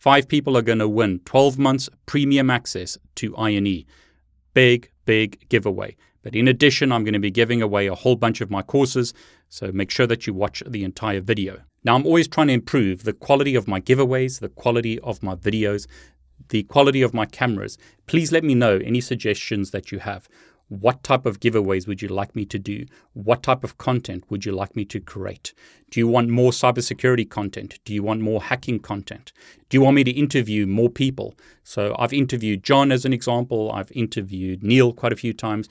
Five people are going to win 12 months premium access to INE. Big, big giveaway. But in addition, I'm going to be giving away a whole bunch of my courses, so make sure that you watch the entire video. Now, I'm always trying to improve the quality of my giveaways, the quality of my videos, the quality of my cameras. Please let me know any suggestions that you have. What type of giveaways would you like me to do? What type of content would you like me to create? Do you want more cybersecurity content? Do you want more hacking content? Do you want me to interview more people? So I've interviewed John as an example, I've interviewed Neal quite a few times.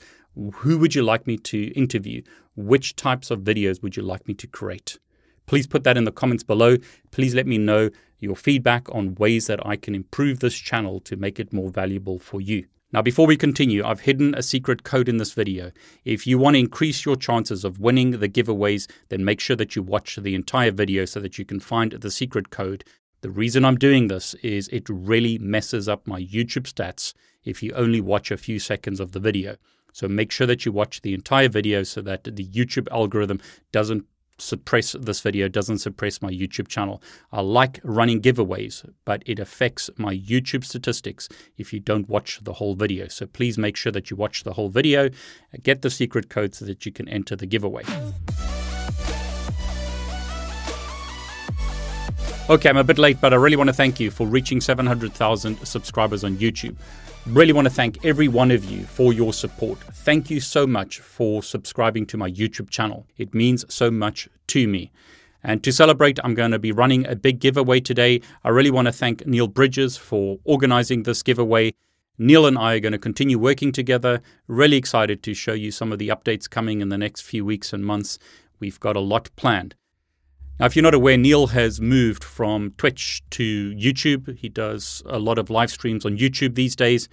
Who would you like me to interview? Which types of videos would you like me to create? Please put that in the comments below. Please let me know your feedback on ways that I can improve this channel to make it more valuable for you. Now, before we continue, I've hidden a secret code in this video. If you want to increase your chances of winning the giveaways, then make sure that you watch the entire video so that you can find the secret code. The reason I'm doing this is it really messes up my YouTube stats if you only watch a few seconds of the video. So make sure that you watch the entire video so that the YouTube algorithm doesn't suppress this video, doesn't suppress my YouTube channel. I like running giveaways, but it affects my YouTube statistics if you don't watch the whole video. So please make sure that you watch the whole video, get the secret code so that you can enter the giveaway. Okay, I'm a bit late, but I really want to thank you for reaching 700,000 subscribers on YouTube. Really want to thank every one of you for your support. Thank you so much for subscribing to my YouTube channel. It means so much to me. And to celebrate, I'm going to be running a big giveaway today. I really want to thank Neal Bridges for organizing this giveaway. Neal and I are going to continue working together. Really excited to show you some of the updates coming in the next few weeks and months. We've got a lot planned. Now, if you're not aware, Neal has moved from Twitch to YouTube. He does a lot of live streams on YouTube these days.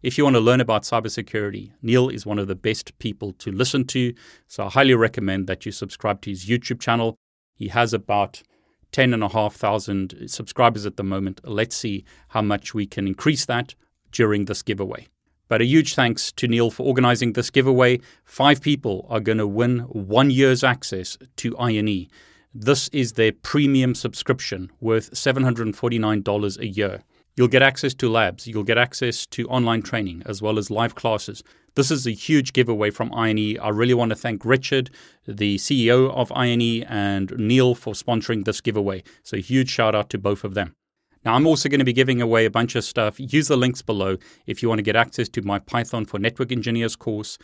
If you want to learn about cybersecurity, Neal is one of the best people to listen to. So I highly recommend that you subscribe to his YouTube channel. He has about 10,500 subscribers at the moment. Let's see how much we can increase that during this giveaway. But a huge thanks to Neal for organizing this giveaway. Five people are going to win one year's access to INE. This is their premium subscription worth $749 a year. You'll get access to labs, you'll get access to online training as well as live classes. This is a huge giveaway from INE. I really want to thank Richard, the CEO of INE, and Neal for sponsoring this giveaway. So, huge shout out to both of them. Now, I'm also going to be giving away a bunch of stuff. Use the links below if you want to get access to my Python for Network Engineers course,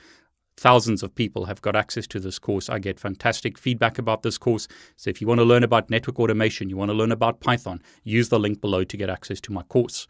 Thousands of people have got access to this course. I get fantastic feedback about this course. So if you want to learn about network automation, you want to learn about Python, use the link below to get access to my course.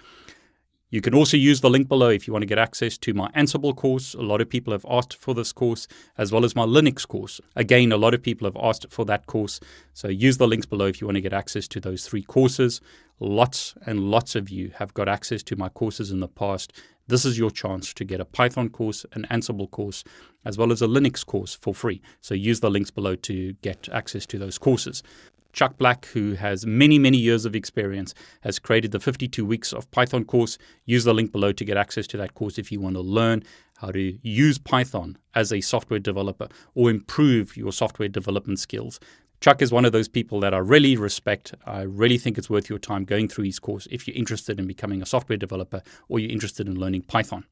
You can also use the link below if you want to get access to my Ansible course. A lot of people have asked for this course, as well as my Linux course. Again, a lot of people have asked for that course. So use the links below if you want to get access to those three courses. Lots and lots of you have got access to my courses in the past. This is your chance to get a Python course, an Ansible course, as well as a Linux course for free. So use the links below to get access to those courses. Chuck Black, who has many, many years of experience, has created the 52 weeks of Python course. Use the link below to get access to that course if you want to learn how to use Python as a software developer or improve your software development skills. Chuck is one of those people that I really respect. I really think it's worth your time going through his course if you're interested in becoming a software developer or you're interested in learning Python.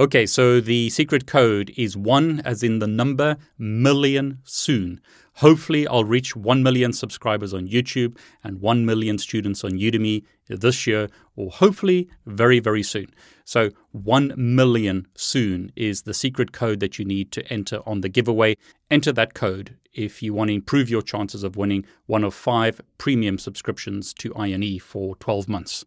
Okay, so the secret code is one, as in the number million soon. Hopefully, I'll reach 1 million subscribers on YouTube and 1 million students on Udemy this year, or hopefully very, very soon. So, 1 million soon is the secret code that you need to enter on the giveaway. Enter that code if you want to improve your chances of winning one of five premium subscriptions to INE for 12 months.